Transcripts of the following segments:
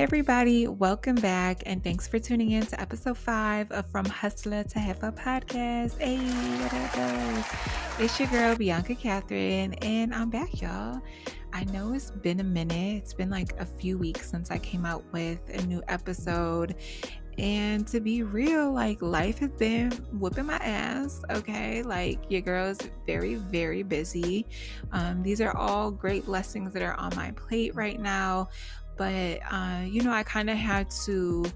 Everybody, welcome back, and thanks for tuning in to episode five of From Hustler to Jefa podcast. Hey, what up, It's your girl, Bianca Kathryn, and I'm back, y'all. I know it's been a minute, it's been like a few weeks since I came out with a new episode, and to be real, like life has been whooping my ass. Okay. Like your girl's very, very busy. Um, these are all great blessings that are on my plate right now. But, uh, you know, I kind of had to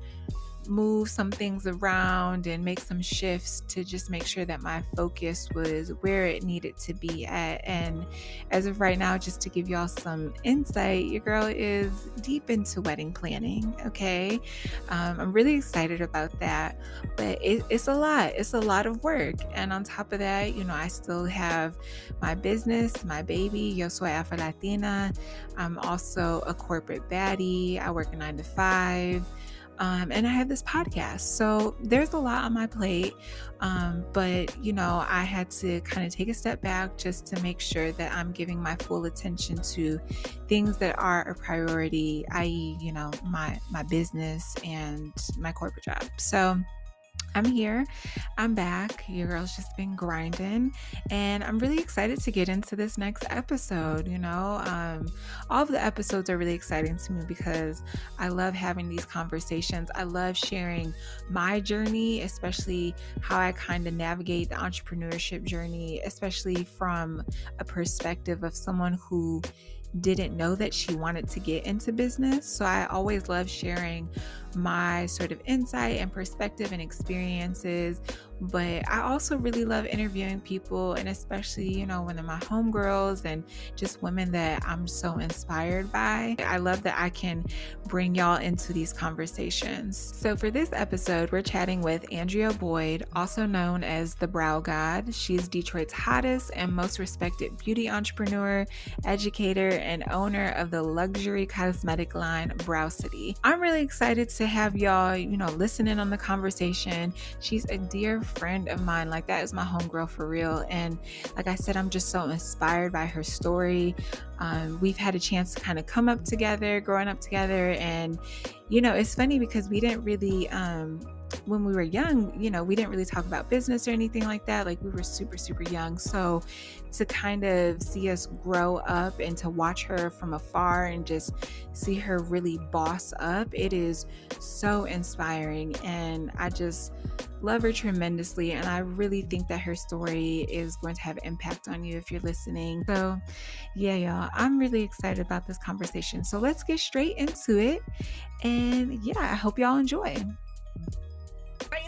move some things around and make some shifts to just make sure that my focus was where it needed to be at. And as of right now, just to give y'all some insight, your girl is deep into wedding planning. Okay. Um, I'm really excited about that, but it, it's a lot. It's a lot of work. And on top of that, you know, I still have my business, my baby, Yo Soy Afro Latina. I'm also a corporate baddie. I work nine to five. Um, and I have this podcast. So there's a lot on my plate. Um, but, you know, I had to kind of take a step back just to make sure that I'm giving my full attention to things that are a priority, i.e., you know, my, my business and my corporate job. So, I'm here. I'm back. Your girl's just been grinding, and I'm really excited to get into this next episode. You know, um, all of the episodes are really exciting to me because I love having these conversations. I love sharing my journey, especially how I kind of navigate the entrepreneurship journey, especially from a perspective of someone who didn't know that she wanted to get into business. So I always love sharing my sort of insight and perspective and experiences. But I also really love interviewing people, and especially, you know, when they're my homegirls and just women that I'm so inspired by. I love that I can bring y'all into these conversations. So for this episode, we're chatting with Andrea Boyd, also known as the Brow God. She's Detroit's hottest and most respected beauty entrepreneur, educator, and owner of the luxury cosmetic line Browsessity. I'm really excited to to have y'all, you know, listening on the conversation. She's a dear friend of mine. Like, that is my homegirl for real. And like I said, I'm just so inspired by her story. Um, we've had a chance to kind of come up together, growing up together. And, you know, it's funny because we didn't really, um, when we were young, you know, we didn't really talk about business or anything like that. Like we were super, super young. So to kind of see us grow up and to watch her from afar and just see her really boss up, it is so inspiring. And I just love her tremendously. And I really think that her story is going to have impact on you if you're listening. So, yeah, y'all, I'm really excited about this conversation. So let's get straight into it. And yeah, I hope y'all enjoy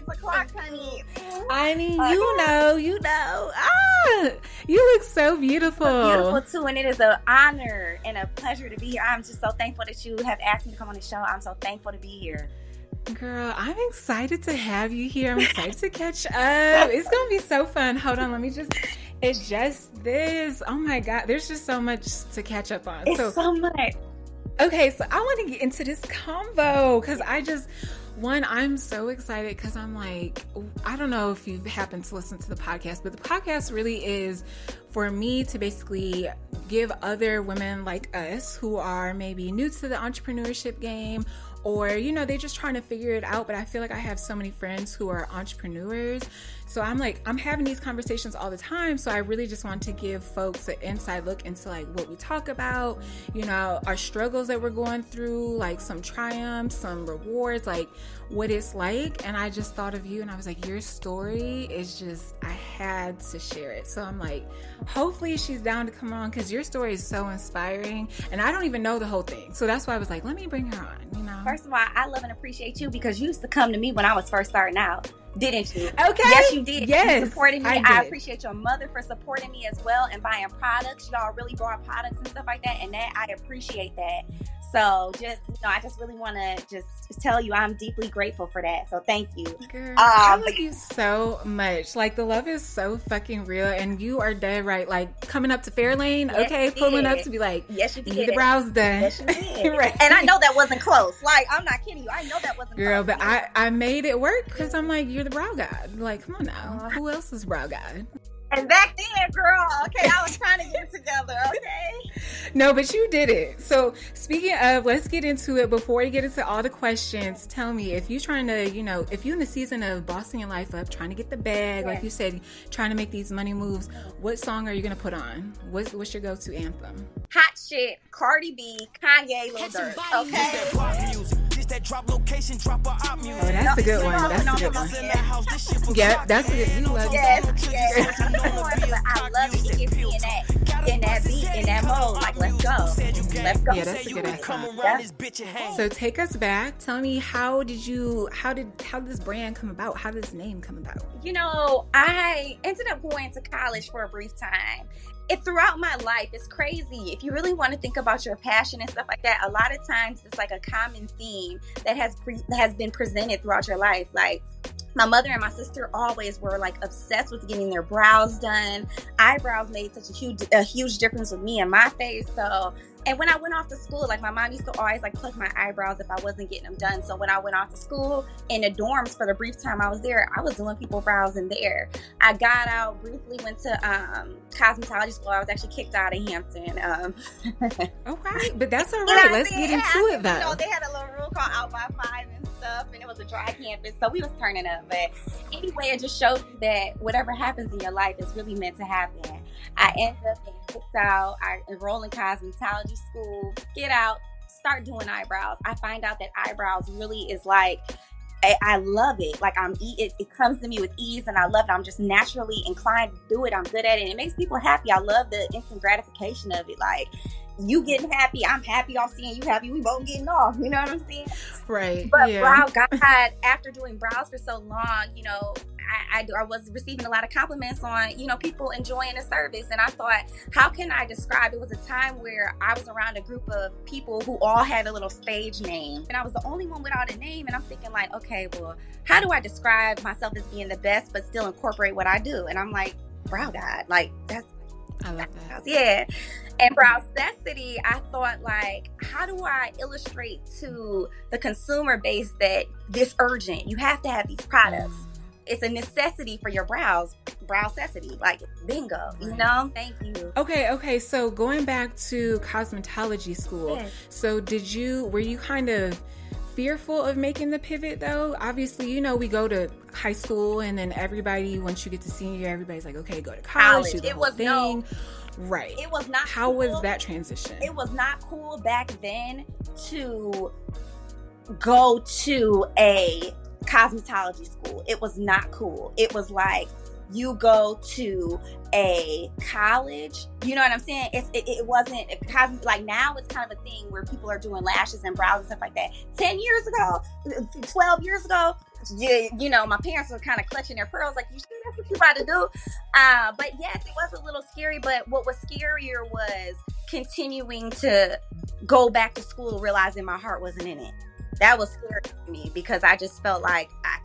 o'clock, honey. I mean, uh, you know, you know. Ah, you look so beautiful. beautiful too, and it is an honor and a pleasure to be here. I'm just so thankful that you have asked me to come on the show. I'm so thankful to be here. Girl, I'm excited to have you here. I'm excited to catch up. It's gonna be so fun. Hold on, let me just it's just this. Oh my god, there's just so much to catch up on. It's so, so much. Okay, so I want to get into this combo because I just one, I'm so excited because I'm like, I don't know if you've happened to listen to the podcast, but the podcast really is for me to basically give other women like us who are maybe new to the entrepreneurship game or you know they're just trying to figure it out but i feel like i have so many friends who are entrepreneurs so i'm like i'm having these conversations all the time so i really just want to give folks an inside look into like what we talk about you know our struggles that we're going through like some triumphs some rewards like what it's like. And i just thought of you and i was like your story is just i had to share it. So i'm like hopefully she's down to come on because your story is so inspiring and i don't even know the whole thing. So that's why i was like let me bring her on you know? First of all, I love and appreciate you because you used to come to me when I was first starting out, didn't you? Okay. Yes, you did. Yes. You supported me. I, I, appreciate your mother for supporting me as well and buying products. Y'all really bought products and stuff like that. And that I appreciate that. So just you know, I just really want to just tell you I'm deeply grateful for that. So thank you. Girl, um, I love you so much. Like the love is so fucking real, and you are dead right. Like coming up to Fairlane, yes, okay, pulling up to be like, yes, you did. Need the brows done. Yes, you did. right. And I know that wasn't close. Like I'm not kidding you. I know that wasn't girl, close. but I I made it work because I'm like you're the brow god. Like come on now, uh, who else is brow god? And back then, girl, okay, I was trying to get together, okay? No, but you did it. So speaking of, let's get into it. Before we get into all the questions, tell me if you're trying to, you know, if you're in the season of bossing your life up, trying to get the bag, yeah. like you said, trying to make these money moves, what song are you gonna put on? What's what's your go-to anthem? Hot shit, Cardi B, Kanye, Lil Durk. Okay that drop location, drop a music. Oh, that's a good one. That's a good one. Yeah, that's a good. You love yes, yes. I love it. It gets me in that, in that beat, in that mode. Like, let's go, let's go. Yeah, that's a good ass So take us back. Tell me how did you? How did how did this brand come about? How did this name come about? You know, I ended up going to college for a brief time, it throughout my life it's crazy. If you really want to think about your passion and stuff like that a lot of times it's like a common theme that has pre- has been presented throughout your life. Like my mother and my sister always were like obsessed with getting their brows done eyebrows made such a huge a huge difference with me and my face so and when I went off to school, like my mom used to always like pluck my eyebrows if I wasn't getting them done. So when I went off to school in the dorms for the brief time I was there, I was doing people brows in there. I got out briefly, went to um, cosmetology school. I was actually kicked out of Hampton. Um, okay, but that's all right. Let's get into it though. You know, they had a little rule called out by five stuff, and it was a dry campus, so we was turning up. But anyway, it just showed you that whatever happens in your life is really meant to happen. I end up getting kicked out. I enrolled in cosmetology school, get out, start doing eyebrows. I find out that eyebrows really is like I, love it. Like I'm, it, it comes to me with ease, and I love it. I'm just naturally inclined to do it. I'm good at it. It makes people happy. I love the instant gratification of it. Like you getting happy, I'm happy. Y'all seeing you happy. We both getting off. You know what I'm saying? Right. But yeah. brow God, after doing brows for so long, you know, I, I, I, was receiving a lot of compliments on, you know, people enjoying the service. And I thought, how can I describe? It was a time where I was around a group of people who all had a little stage name. And I was the only one without a name. And I'm thinking, like, okay, well, how do I describe myself as being the best, but still incorporate what I do? And I'm like, Brow God. Like, that's, I love that. Yeah. And Browsessity, I thought like, how do I illustrate to the consumer base that this urgent? You have to have these products. Mm it's a necessity for your brows browsessity like bingo you know thank you okay okay so going back to cosmetology school yes. so did you were you kind of fearful of making the pivot though obviously you know we go to high school and then everybody once you get to senior year everybody's like okay go to college, college. it was thing. no right it was not how cool. was that transition it was not cool back then to go to a cosmetology school. It was not cool. It was like you go to a college. You know what I'm saying? It's, it, it wasn't cosmet like now. It's kind of a thing where people are doing lashes and brows and stuff like that. Ten years ago, twelve years ago, you, you know, my parents were kind of clutching their pearls, like, you sure that's what you about to do? Uh, but yes, it was a little scary. But what was scarier was continuing to go back to school, realizing my heart wasn't in it that was scary to me because I just felt like I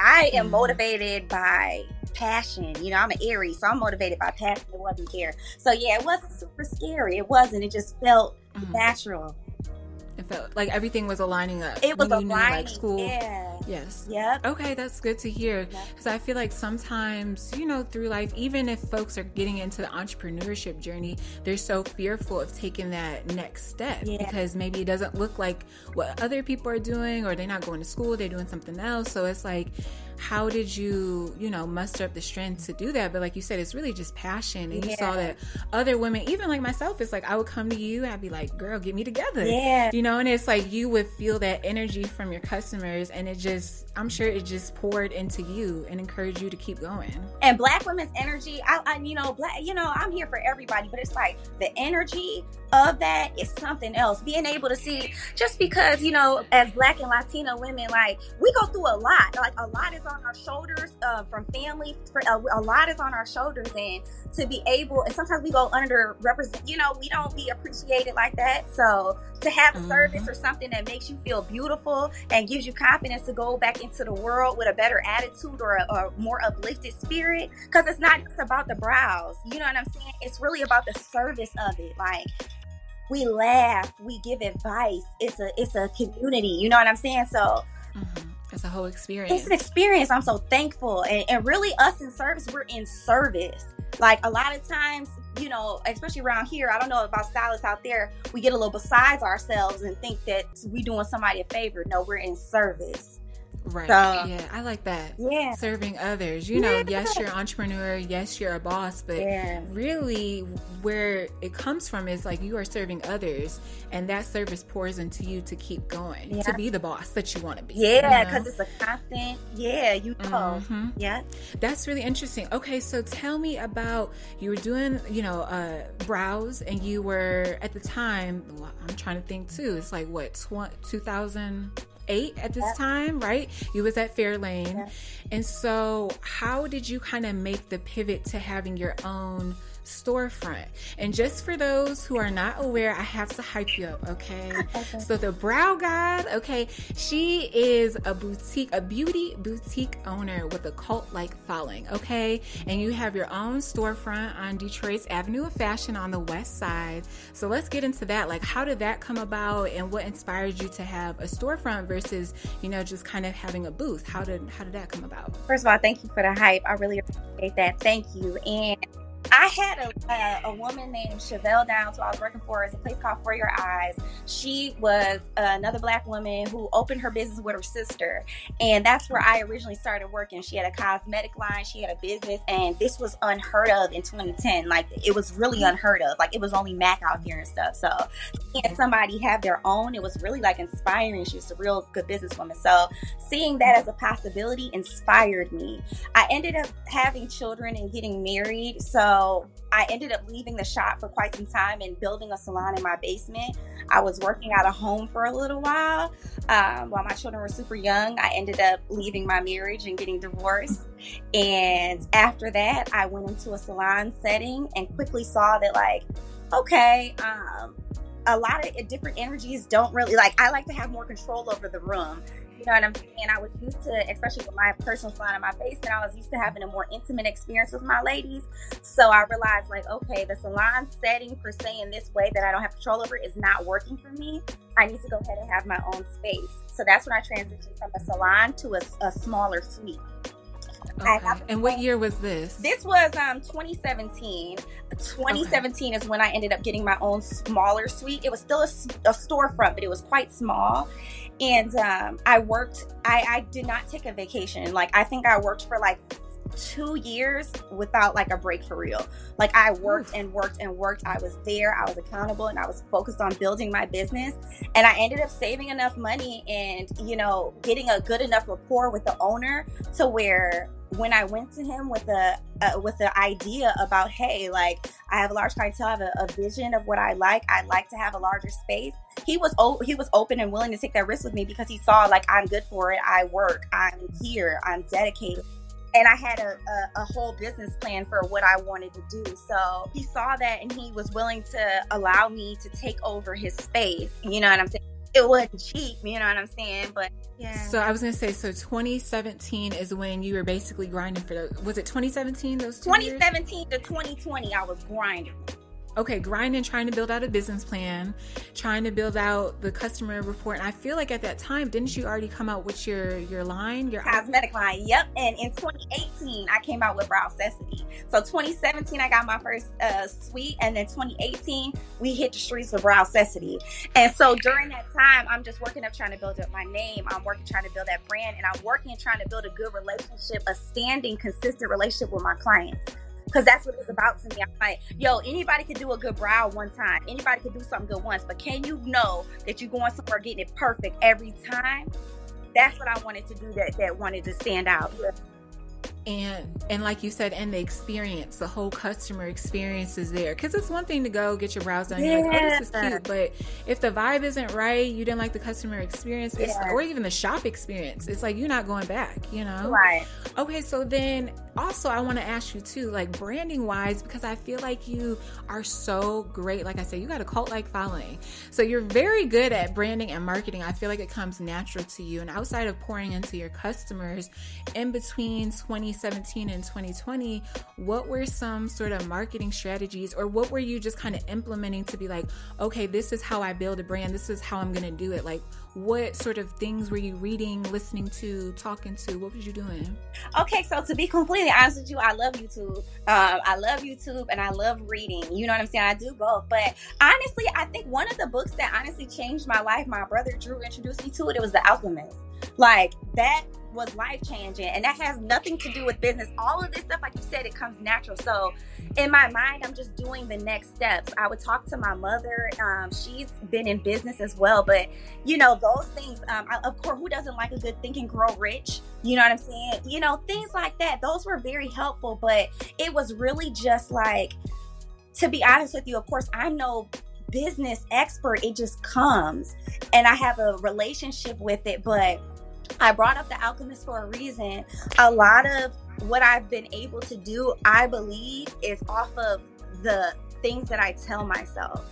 I am mm-hmm. motivated by passion. You know, I'm an Aries, so I'm motivated by passion. It wasn't there. So yeah, it wasn't super scary. It wasn't. It just felt mm-hmm. natural. It felt like everything was aligning up. It was aligning. Knew, like school. Yeah. Yes. Yep. Okay, that's good to hear. Because yep. I feel like sometimes, you know, through life, even if folks are getting into the entrepreneurship journey, they're so fearful of taking that next step yeah. because maybe it doesn't look like what other people are doing, or they're not going to school, they're doing something else. So it's like how did you you know muster up the strength to do that? But like you said it's really just passion. And yeah. you saw that other women even like myself it's like i would come to you i'd be like girl get me together. Yeah. You know and it's like you would feel that energy from your customers and it just i'm sure it just poured into you and encouraged you to keep going. And black women's energy i, I you know black you know i'm here for everybody but it's like the energy of that is something else. Being able to see, just because, you know, as Black and Latino women, like, we go through a lot. Like, a lot is on our shoulders uh, from family, for, uh, a lot is on our shoulders. And to be able, and sometimes we go under represent, you know, we don't be appreciated like that. So to have a mm-hmm. service or something that makes you feel beautiful and gives you confidence to go back into the world with a better attitude or a, a more uplifted spirit, because it's not just about the brows. You know what I'm saying? It's really about the service of it. Like, we laugh, we give advice. It's a it's a community. You know what I'm saying? So mm-hmm. It's a whole experience. It's an experience. I'm so thankful. And, and really, us in service, we're in service. Like a lot of times, you know, especially around here, I don't know about stylists out there, we get a little besides ourselves and think that we doing somebody a favor. No, we're in service. Right. So, yeah, I like that. Yeah. Serving others. You know, yeah. yes, you're an entrepreneur. Yes, you're a boss, but yeah. really, where it comes from is like you are serving others, and that service pours into you to keep going, yeah. to be the boss that you want to be. Yeah, because you know? it's a constant. Yeah, you know. Mm-hmm. Yeah. That's really interesting. Okay, so tell me about you were doing, you know, uh, brows, and you were at the time. Well, I'm trying to think too. It's like what, 2000 eight at this time, right? You was at Fairlane. And so how did you kind of make the pivot to having your own storefront. And just for those who are not aware, I have to hype you up, okay? okay. So the Brow God, okay, she is a boutique, a beauty boutique owner with a cult-like following, okay? And you have your own storefront on Detroit's Avenue of Fashion on the west side. So let's get into that. Like how did that come about and what inspired you to have a storefront versus, you know, just kind of having a booth? How did how did that come about? First of all, thank you for the hype. I really appreciate that. Thank you. And I had a, a, a, woman named Chevelle Downs who I was working for. It's a place called For Your Eyes. She was uh, another black woman who opened her business with her sister. And that's where I originally started working. She had a cosmetic line, she had a business, and this was unheard of in 2010. Like, it was really unheard of. Like, it was only Mac out here and stuff. So, seeing somebody have their own, it was really like inspiring. She was a real good businesswoman. So, seeing that as a possibility inspired me. I ended up having children and getting married. So, so I ended up leaving the shop for quite some time and building a salon in my basement. I was working out of home for a little while um, while my children were super young. I ended up leaving my marriage and getting divorced. And after that, I went into a salon setting and quickly saw that, like, okay, um, a lot of different energies don't really like I like to have more control over the room. You know what I'm saying? I was used to, especially with my personal salon in my face, and I was used to having a more intimate experience with my ladies. So I realized, like, okay, the salon setting per se in this way that I don't have control over is not working for me. I need to go ahead and have my own space. So that's when I transitioned from a salon to a, a smaller suite. Okay. And what year was this? This was um 2017. 2017 okay. is when I ended up getting my own smaller suite. It was still a, a storefront, but it was quite small. And um, I worked. I, I did not take a vacation. Like I think I worked for like two years without like a break for real. Like I worked and worked and worked. I was there, I was accountable, and I was focused on building my business. And I ended up saving enough money and, you know, getting a good enough rapport with the owner to where when I went to him with a uh, with the idea about, hey, like I have a large clientele, I have a, a, vision of what I like. I like to have a larger space. He was o- he was open and willing to take that risk with me because he saw like I'm good for it. I work. I'm here. I'm dedicated and I had a, a, a, whole business plan for what I wanted to do. So he saw that and he was willing to allow me to take over his space. You know what I'm saying? It wasn't cheap, you know what I'm saying? But yeah. So I was gonna say, so 2017 is when you were basically grinding for those. Was it 2017? Those 2017 years? to 2020, I was grinding okay, grinding, trying to build out a business plan, trying to build out the customer report. And I feel like at that time, didn't you already come out with your your line, your cosmetic line? Yep. And in 2018, I came out with Brow Browsessity. So 2017, I got my first uh, suite, and then 2018, we hit the streets with Brow Browsessity. And so during that time, I'm just working up trying to build up my name. I'm working trying to build that brand, and I'm working trying to build a good relationship, a standing, consistent relationship with my clients because that's what it's about to me. I'm like, yo, anybody can do a good brow one time. Anybody can do something good once, but can you know that you're going somewhere getting it perfect every time? That's what I wanted to do. That that wanted to stand out and and like you said and the experience the whole customer experience is there. Because it's one thing to go get your brows done yeah. you're like oh this is cute. But if the vibe isn't right you didn't like the customer experience yeah. or even the shop experience it's like you're not going back you know? Right. Okay so then also i want to ask you too like branding wise because i feel like you are so great like i said you got a cult like following. So you're very good at branding and marketing. I feel like it comes natural to you and outside of pouring into your customers in between 2017 and 2020, what were some sort of marketing strategies or what were you just kind of implementing to be like, okay, this is how I build a brand, this is how I'm going to do it? Like, what sort of things were you reading, listening to, talking to? What was you doing? Okay, so to be completely honest with you, I love YouTube. Um, I love YouTube and I love reading. You know what I'm saying? I do both. But honestly, I think one of the books that honestly changed my life, my brother Drew introduced me to it, it was The Alchemist. Like that was life changing and that has nothing to do with business. All of this stuff like you said it comes natural. So in my mind i'm just doing the next steps. I would talk to my mother. Um, she's been in business as well but you know those things um, I, of course who doesn't like a good think and grow rich? You know what i'm saying? You know things like that. Those were very helpful but it was really just like to be honest with you of course i'm no business expert it just comes and i have a relationship with it but I brought up the alchemist for a reason. A lot of what I've been able to do, I believe, is off of the things that I tell myself.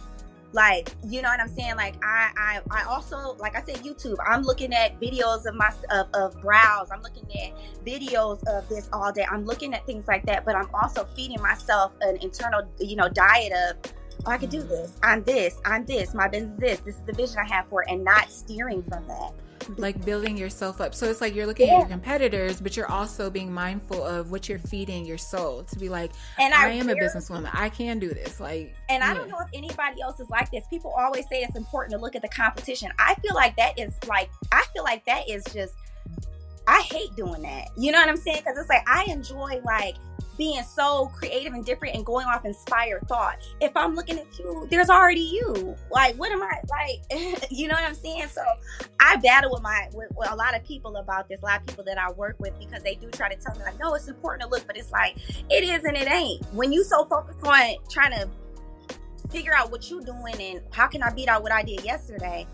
Like, you know what I'm saying? Like, I, I, I also, like I said, YouTube. I'm looking at videos of my of, of brows. I'm looking at videos of this all day. I'm looking at things like that. But I'm also feeding myself an internal, you know, diet of oh, I could do this. I'm this. I'm this. My business is this. This is the vision I have for it, and not steering from that like building yourself up. So it's like you're looking yeah. at your competitors, but you're also being mindful of what you're feeding your soul to be like, and I, I am a businesswoman. I can do this. Like, and I don't know if anybody else is like this. People always say it's important to look at the competition. I feel like that is like, I feel like that is just, I hate doing that. You know what I'm saying? Because it's like I enjoy like being so creative and different and going off inspired thought. If I'm looking at you, there's already you. Like, what am I like? you know what I'm saying? So I battle with my with, with, a lot of people about this. A lot of people that I work with because they do try to tell me like, no, it's important to look, but it's like it is and it ain't. When you so focused on trying to figure out what you're doing and how can I beat out what I did yesterday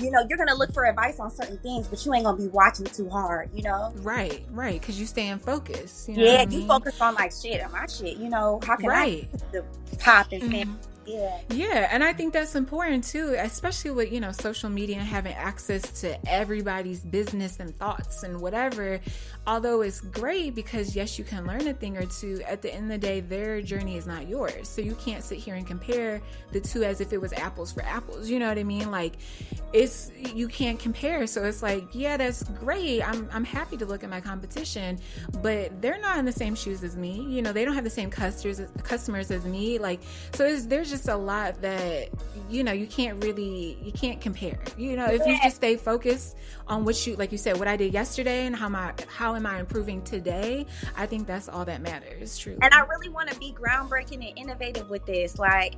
you know, you're gonna look for advice on certain things, but you ain't gonna be watching too hard, you know? Right, right, because you stay in focus. You know yeah, you mean? focus on like shit, on my shit, you know, how can right. I the pop and mm-hmm. Yeah. Yeah, and I think that's important too, especially with, you know, social media and having access to everybody's business and thoughts and whatever. Although it's great because yes, you can learn a thing or two, at the end of the day their journey is not yours. So you can't sit here and compare the two as if it was apples for apples. You know what I mean? Like it's you can't compare. So it's like, yeah, that's great. I'm I'm happy to look at my competition, but they're not in the same shoes as me. You know, they don't have the same customers customers as me. Like so there's just a lot that you know you can't really you can't compare you know if you just stay focused on what you like you said what i did yesterday and how my how am i improving today i think that's all that matters true and i really want to be groundbreaking and innovative with this like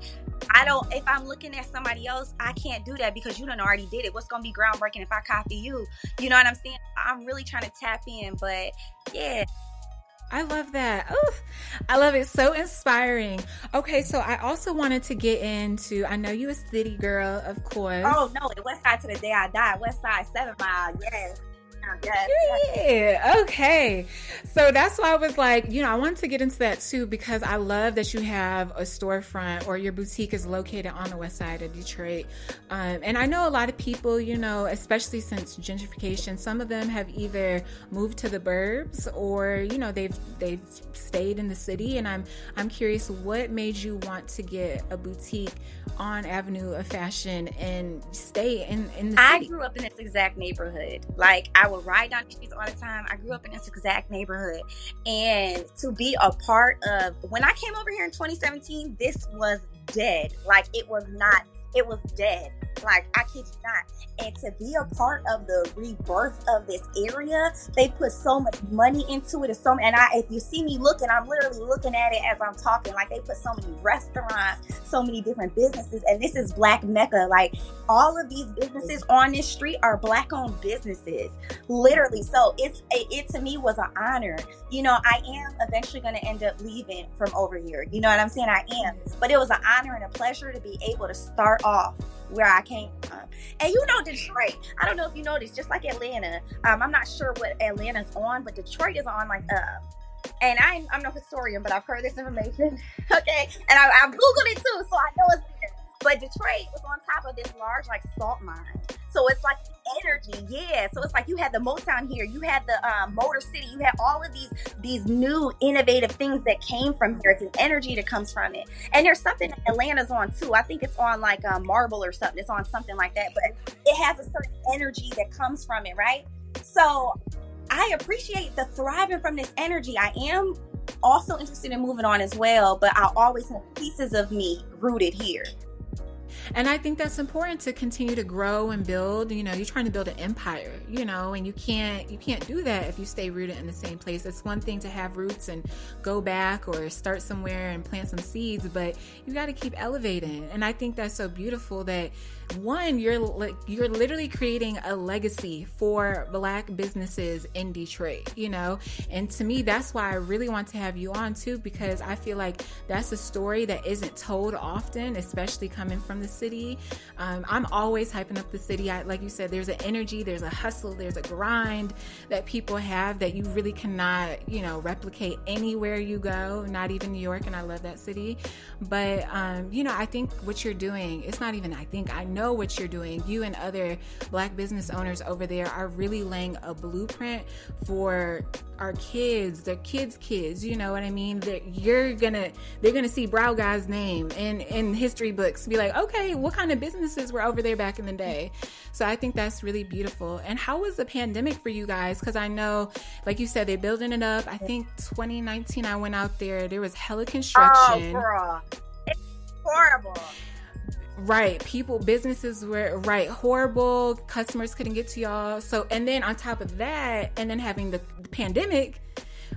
i don't if i'm looking at somebody else i can't do that because you don't already did it what's gonna be groundbreaking if i copy you you know what i'm saying i'm really trying to tap in but yeah I love that. Oh, I love it. So inspiring. Okay, so I also wanted to get into. I know you a city girl, of course. Oh no, West Side to the day I die. West Side Seven Mile. Yes. Yeah. Okay. So that's why I was like, you know, I wanted to get into that too because I love that you have a storefront or your boutique is located on the west side of Detroit. Um, and I know a lot of people, you know, especially since gentrification, some of them have either moved to the burbs or, you know, they've they've stayed in the city. And I'm I'm curious, what made you want to get a boutique on Avenue of Fashion and stay in in the city? I grew up in this exact neighborhood. Like I would ride down the streets all the time. I grew up in this exact neighborhood. And to be a part of when I came over here in 2017, this was dead. Like it was not, it was dead. Like I kid you not. And to be a part of the rebirth of this area, they put so much money into it. And so and I, if you see me looking, I'm literally looking at it as I'm talking. Like they put so many restaurants, so many different businesses, and this is Black Mecca. Like all of these businesses on this street are Black-owned businesses, literally. So it's it to me was an honor. You know, I am eventually going to end up leaving from over here. You know what I'm saying? I am, but it was an honor and a pleasure to be able to start off where I came from. And you know, Detroit, I don't know if you know this, just like Atlanta, um, I'm not sure what Atlanta's on, but Detroit is on like, uh, and I'm, I'm no historian, but I've heard this information. okay. And I, I Googled it too, so I know it's there. But Detroit was on top of this large like salt mine. So it's like energy, yeah. So it's like you had the Motown here, you had the um, Motor City, you had all of these these new innovative things that came from here. It's an energy that comes from it. And there's something Atlanta's on too. I think it's on like um, Marble or something. It's on something like that, but it has a certain energy that comes from it, right? So I appreciate the thriving from this energy. I am also interested in moving on as well, but I always have pieces of me rooted here. And I think that's important to continue to grow and build. You know, you're trying to build an empire, you know, and you can't you can't do that if you stay rooted in the same place. It's one thing to have roots and go back or start somewhere and plant some seeds, but you got to keep elevating. And I think that's so beautiful that one you're like you're literally creating a legacy for black businesses in Detroit, you know? And to me that's why I really want to have you on too because I feel like that's a story that isn't told often, especially coming from the city. Um, I'm always hyping up the city. I, like you said, there's an energy, there's a hustle, there's a grind that people have that you really cannot, you know, replicate anywhere you go, not even New York. And I love that city. But, um, you know, I think what you're doing, it's not even, I think, I know what you're doing. You and other black business owners over there are really laying a blueprint for our kids, their kids' kids. You know what I mean? That you're gonna, they're gonna see Brow God's name in in history books. Be like, okay, what kind of businesses were over there back in the day? So I think that's really beautiful. And how was the pandemic for you guys? Because I know, like you said, they're building it up. I think 2019, I went out there. There was hella oh, construction. Oh, girl. It's horrible. Right. People, businesses were right horrible. Customers couldn't get to y'all. So, and then on top of that, and then having the, the pandemic,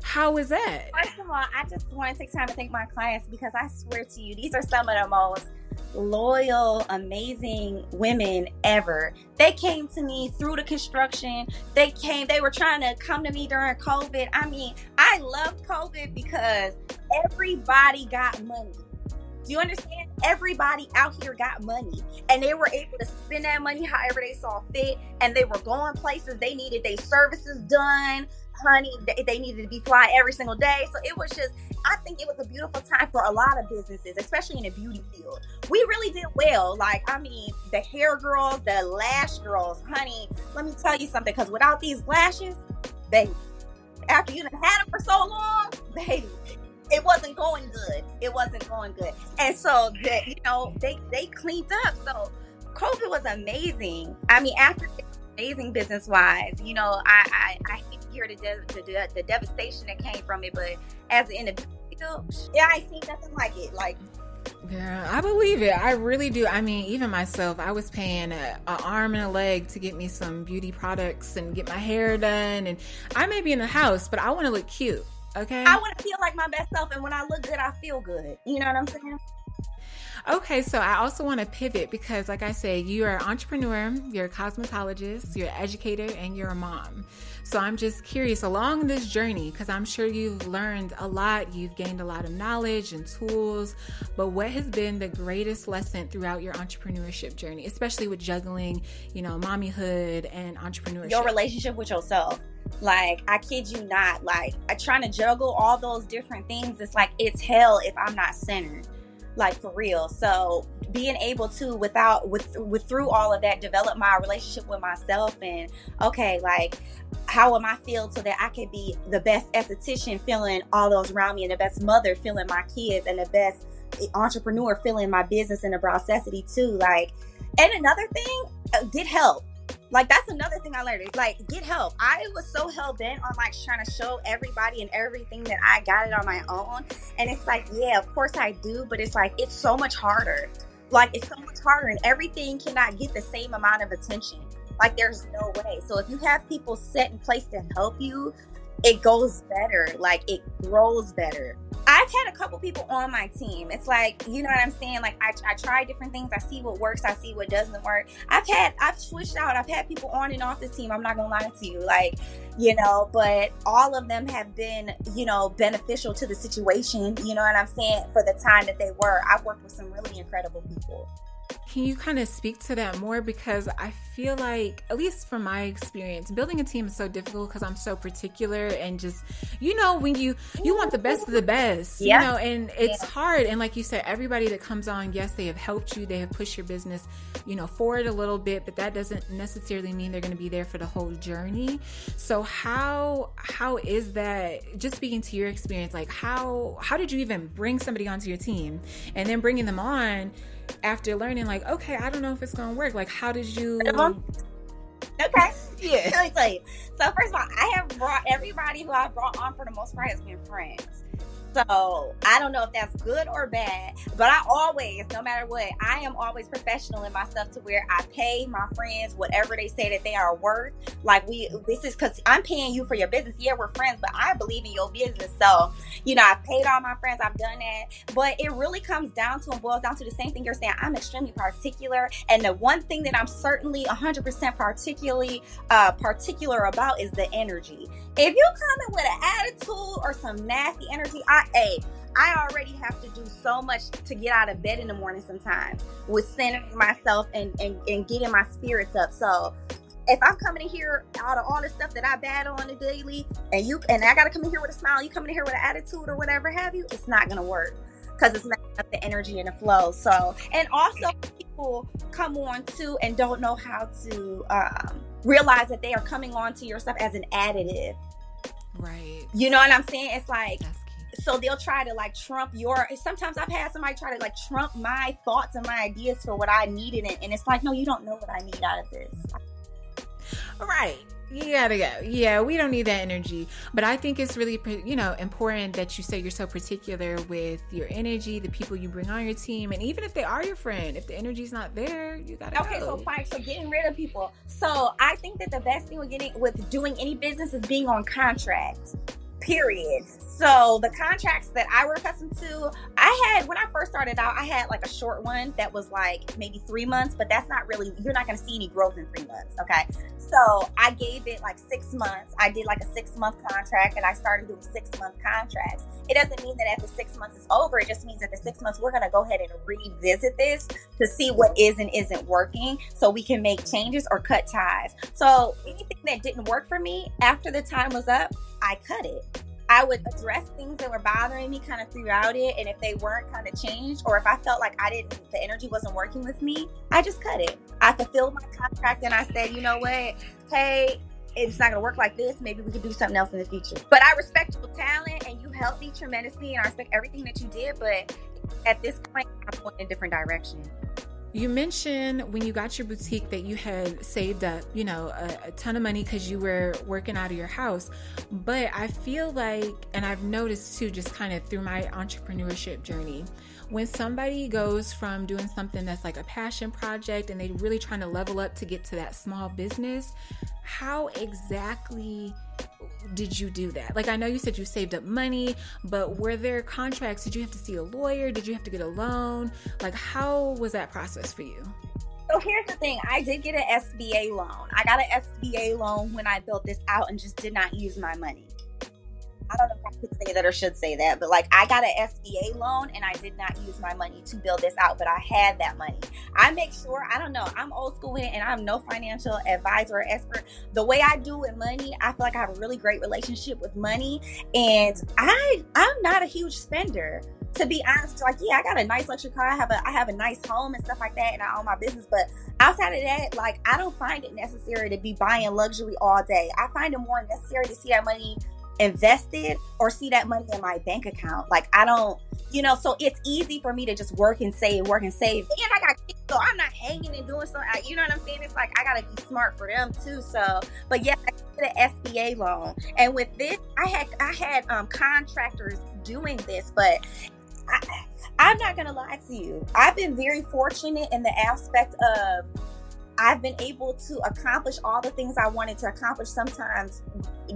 how is that? First of all, I just want to take time to thank my clients because I swear to you, these are some of the most loyal, amazing women ever. They came to me through the construction. They came, they were trying to come to me during COVID. I mean, I loved COVID because everybody got money do you understand? Everybody out here got money and they were able to spend that money however they saw fit and they were going places. They needed their services done. Honey, they needed to be fly every single day. So it was just, I think it was a beautiful time for a lot of businesses, especially in the beauty field. We really did well. Like, I mean, the hair girls, the lash girls, honey, let me tell you something, because without these lashes, baby, after you have had them for so long, baby, it wasn't going good. It wasn't going good. And so that you know, they they cleaned up. So COVID was amazing. I mean, after amazing business wise, you know, I I, I hate to hear the, de- the, the devastation that came from it, but as an individual, yeah, I seen nothing like it. Like yeah, I believe it. I really do. I mean, even myself, I was paying a arm and a leg to get me some beauty products and get my hair done. And I may be in the house, but I want to look cute. Okay. I want to feel like my best self, and when I look good, I feel good. You know what I'm saying? Okay, so I also want to pivot because, like I said, you are an entrepreneur, you're a cosmetologist, you're an educator, and you're a mom. So I'm just curious along this journey because I'm sure you've learned a lot, you've gained a lot of knowledge and tools. But what has been the greatest lesson throughout your entrepreneurship journey, especially with juggling, you know, mommyhood and entrepreneurship? Your relationship with yourself. Like, I kid you not, like, I trying to juggle all those different things. It's like, it's hell if I'm not centered, like, for real. So, being able to, without, with, with through all of that, develop my relationship with myself and, okay, like, how am I feel so that I can be the best esthetician feeling all those around me and the best mother feeling my kids and the best entrepreneur feeling my business and the Browsessity too. Like, and another thing, uh, get help like that's another thing I learned is like get help. I was so hell bent on like trying to show everybody and everything that I got it on my own. And it's like, yeah, of course I do, but it's like it's so much harder. Like it's so much harder and everything cannot get the same amount of attention. Like there's no way. So if you have people set in place to help you, it goes better. Like it grows better. I've had a couple people on my team. It's like, you know what I'm saying? Like I, I try different things. I see what works. I see what doesn't work. I've had, I've switched out. I've had people on and off the team. I'm not going to lie to you. Like, you know, but all of them have been, you know, beneficial to the situation. You know what I'm saying? For the time that they were, I've worked with some really incredible people. Can you kind of speak to that more? Because I feel like, at least from my experience, building a team is so difficult because I'm so particular and just, you know, when you you want the best of the best, yeah. you know, and it's yeah. hard. And like you said, everybody that comes on, yes, they have helped you, they have pushed your business, you know, forward a little bit, but that doesn't necessarily mean they're going to be there for the whole journey. So how how is that? Just speaking to your experience, like how how did you even bring somebody onto your team, and then bringing them on? After learning, like, okay, I don't know if it's gonna work. Like, how did you? Okay. Yeah. Let me tell you. So first of all, I have brought everybody who I brought on for the most part has been friends. So I don't know if that's good or bad, but I always, no matter what, I am always professional in my stuff to where I pay my friends whatever they say that they are worth. Like we, this is because I'm paying you for your business. Yeah, we're friends, but I believe in your business. So, you know, I've paid all my friends. I've done that, but it really comes down to and boils down to the same thing you're saying. I'm extremely particular, and the one thing that I'm certainly 100% particularly uh, particular about is the energy. If you come in with an attitude or some nasty energy, I hey, I already have to do so much to get out of bed in the morning sometimes with centering myself and, and, and getting my spirits up. So if I'm coming in here out of all the stuff that I battle on the daily and you and I gotta come in here with a smile, you coming in here with an attitude or whatever have you, it's not gonna work because it's not up the energy and the flow. So and also people come on too and don't know how to um, realize that they are coming on to your stuff as an additive. Right. You know what I'm saying? It's like so they'll try to like trump your sometimes i've had somebody try to like trump my thoughts and my ideas for what i needed and, and it's like no you don't know what i need out of this right you gotta go. Yeah, we don't need that energy. But I think it's really, you know, important that you say you're so particular with your energy, the people you bring on your team, and even if they are your friend, if the energy's not there, you gotta. Okay, go. so fine. So getting rid of people. So I think that the best thing with getting with doing any business is being on contract period. So the contracts that I were accustomed to, I had when I first started out, I had like a short one that was like maybe three months, but that's not really you're not gonna see any growth in three months. Okay. So I gave it like six months. I did like a six month contract and I started doing six month contracts. It doesn't mean that after six months is over, it just means that the six months we're gonna go ahead and revisit this to see what is and isn't working so we can make changes or cut ties. So anything that didn't work for me after the time was up, I cut it. I would address things that were bothering me kind of throughout it. And if they weren't kind of changed, or if I felt like I didn't, the energy wasn't working with me, I just cut it. I fulfilled my contract and I said, you know what? Hey, it's not to work like this. Maybe we could do something else in the future. But I respect your talent and you helped me tremendously. And I respect everything that you did. But at this point, I'm going in a different direction. You mentioned when you got your boutique that you had saved up, you know, a, a ton of money because you were working out of your house. But I feel like, and I've noticed too, just kind of through my entrepreneurship journey, when somebody goes from doing something that's like a passion project and they're really trying to level up to get to that small business, how exactly did you do that? Like, I know you said you saved up money, but were there contracts? Did you have to see a lawyer? Did you have to get a loan? Like, how was that process for you? So here's the thing I did get an SBA loan. I got an SBA loan when I built this out and just did not use my money. I don't know if I could say that or should say that, but like I got an SBA loan and I did not use my money to build this out, but I had that money. I make sure, I don't know, I'm old school with it and I'm no financial advisor or expert. The way I do with money, I feel like I have a really great relationship with money and I I'm not a huge spender to be honest, like yeah, I got a nice luxury car. I have a I have a nice home and stuff like that, and I own my business. But outside of that, like I don't find it necessary to be buying luxury all day. I find it more necessary to see that money invested or see that money in my bank account. Like I don't, you know, so it's easy for me to just work and save, work and save. And I got kids, so I'm not hanging and doing something. You know what I'm saying? It's like I gotta be smart for them too. So, but yeah, I did an SBA loan, and with this, I had I had um, contractors doing this, but. I, I'm not gonna lie to you. I've been very fortunate in the aspect of I've been able to accomplish all the things I wanted to accomplish, sometimes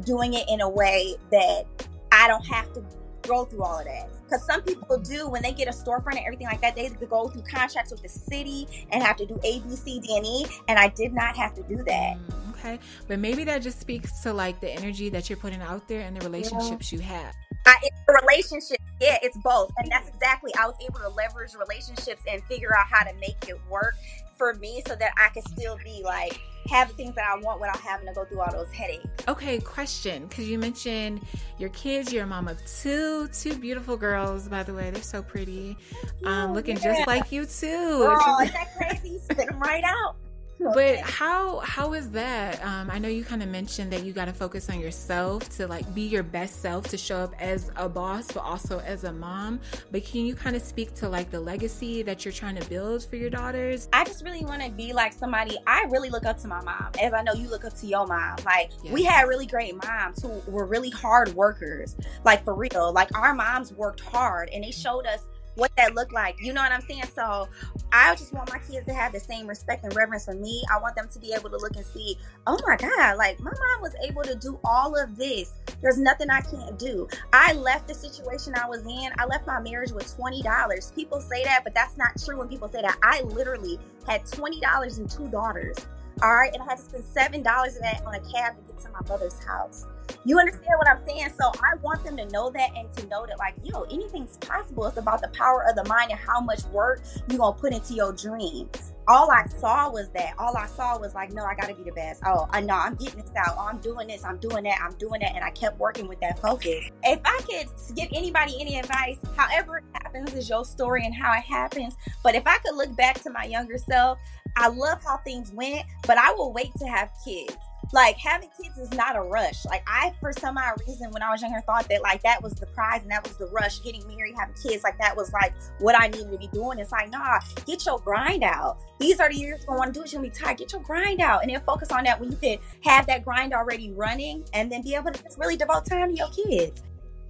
doing it in a way that I don't have to go through all of that. Because some people do when they get a storefront and everything like that, they go through contracts with the city and have to do A, B, C, D, and E. And I did not have to do that. Mm, okay. But maybe that just speaks to like the energy that you're putting out there and the relationships yeah. you have. I, it's a relationship. Yeah, it's both. And that's exactly, I was able to leverage relationships and figure out how to make it work for me so that I can still be like, have the things that I want without having to go through all those headaches. Okay, question. Because you mentioned your kids, you're a mom of two, two beautiful girls, by the way. They're so pretty. Um, looking yeah. just like you too. Oh, is that crazy? Spit them right out but how how is that? Um, i know you kind of mentioned that you got to focus on yourself to like be your best self to show up as a boss but also as a mom. But can you kind of speak to like the legacy that you're trying to build for your daughters? I just really want to be like somebody i really look up to my mom as i know you look up to your mom. Like yes. we had really great moms who were really hard workers like for real. Like our moms worked hard and they showed us what that looked like. You know what I'm saying? So I just want my kids to have the same respect and reverence for me. I want them to be able to look and see, oh my God, like my mom was able to do all of this. There's nothing I can't do. I left the situation I was in. I left my marriage with $20. People say that, but that's not true when people say that. I literally had $20 and two daughters. All right. And I had to spend $7 of that on a cab to get to my mother's house. You understand what I'm saying? So I want them to know that and to know that, like, yo, anything's possible. It's about the power of the mind and how much work you're going to put into your dream. All I saw was that. All I saw was like, no, I got to be the best. Oh, uh, I know I'm getting this out. Oh, I'm doing this. I'm doing that. I'm doing that. And I kept working with that focus. If I could give anybody any advice, however it happens is your story and how it happens. But if I could look back to my younger self, I love how things went, but I will wait to have kids like having kids is not a rush. Like I, for some odd reason, when I was younger, thought that like that was the prize and that was the rush. Getting married, having kids, like that was like what I needed to be doing. It's like, nah, get your grind out. These are the years gonna want to do it. You're gonna be tired. Get your grind out, and then focus on that when you can have that grind already running, and then be able to just really devote time to your kids.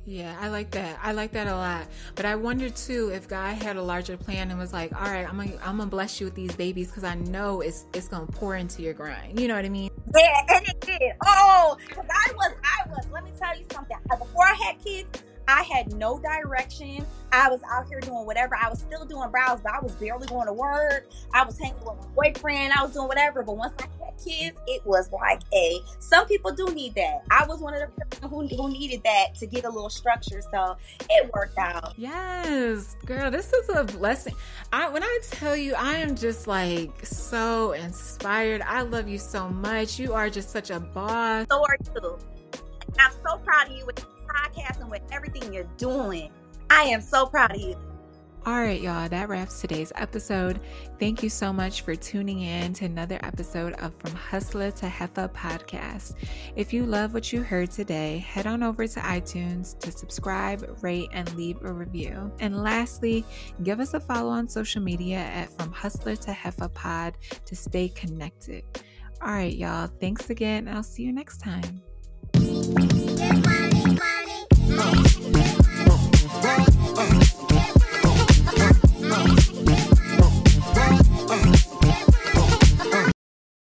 Yeah, I like that. I like that a lot. But I wonder too if God had a larger plan and was like, "All right, I'm gonna I'm gonna bless you with these babies because I know it's it's gonna pour into your grind." You know what I mean? Yeah, and it did. Oh, because I was I was. Let me tell you something. Before I had kids, I had no direction. I was out here doing whatever. I was still doing brows, but I was barely going to work. I was hanging with my boyfriend. I was doing whatever. But once I kids, it was like a. Some people do need that. I was one of the people who, who needed that to get a little structure. So it worked out. Yes, girl, this is a blessing. I when I tell you, I am just like so inspired. I love you so much. You are just such a boss. So are you. I'm so proud of you with the podcast and with everything you're doing. I am so proud of you. All right, y'all, that wraps today's episode. Thank you so much for tuning in to another episode of From Hustler to Jefa podcast. If you love what you heard today, head on over to iTunes to subscribe, rate, and leave a review. And lastly, give us a follow on social media at From Hustler to Jefa pod to stay connected. All right, y'all, thanks again, I'll see you next time.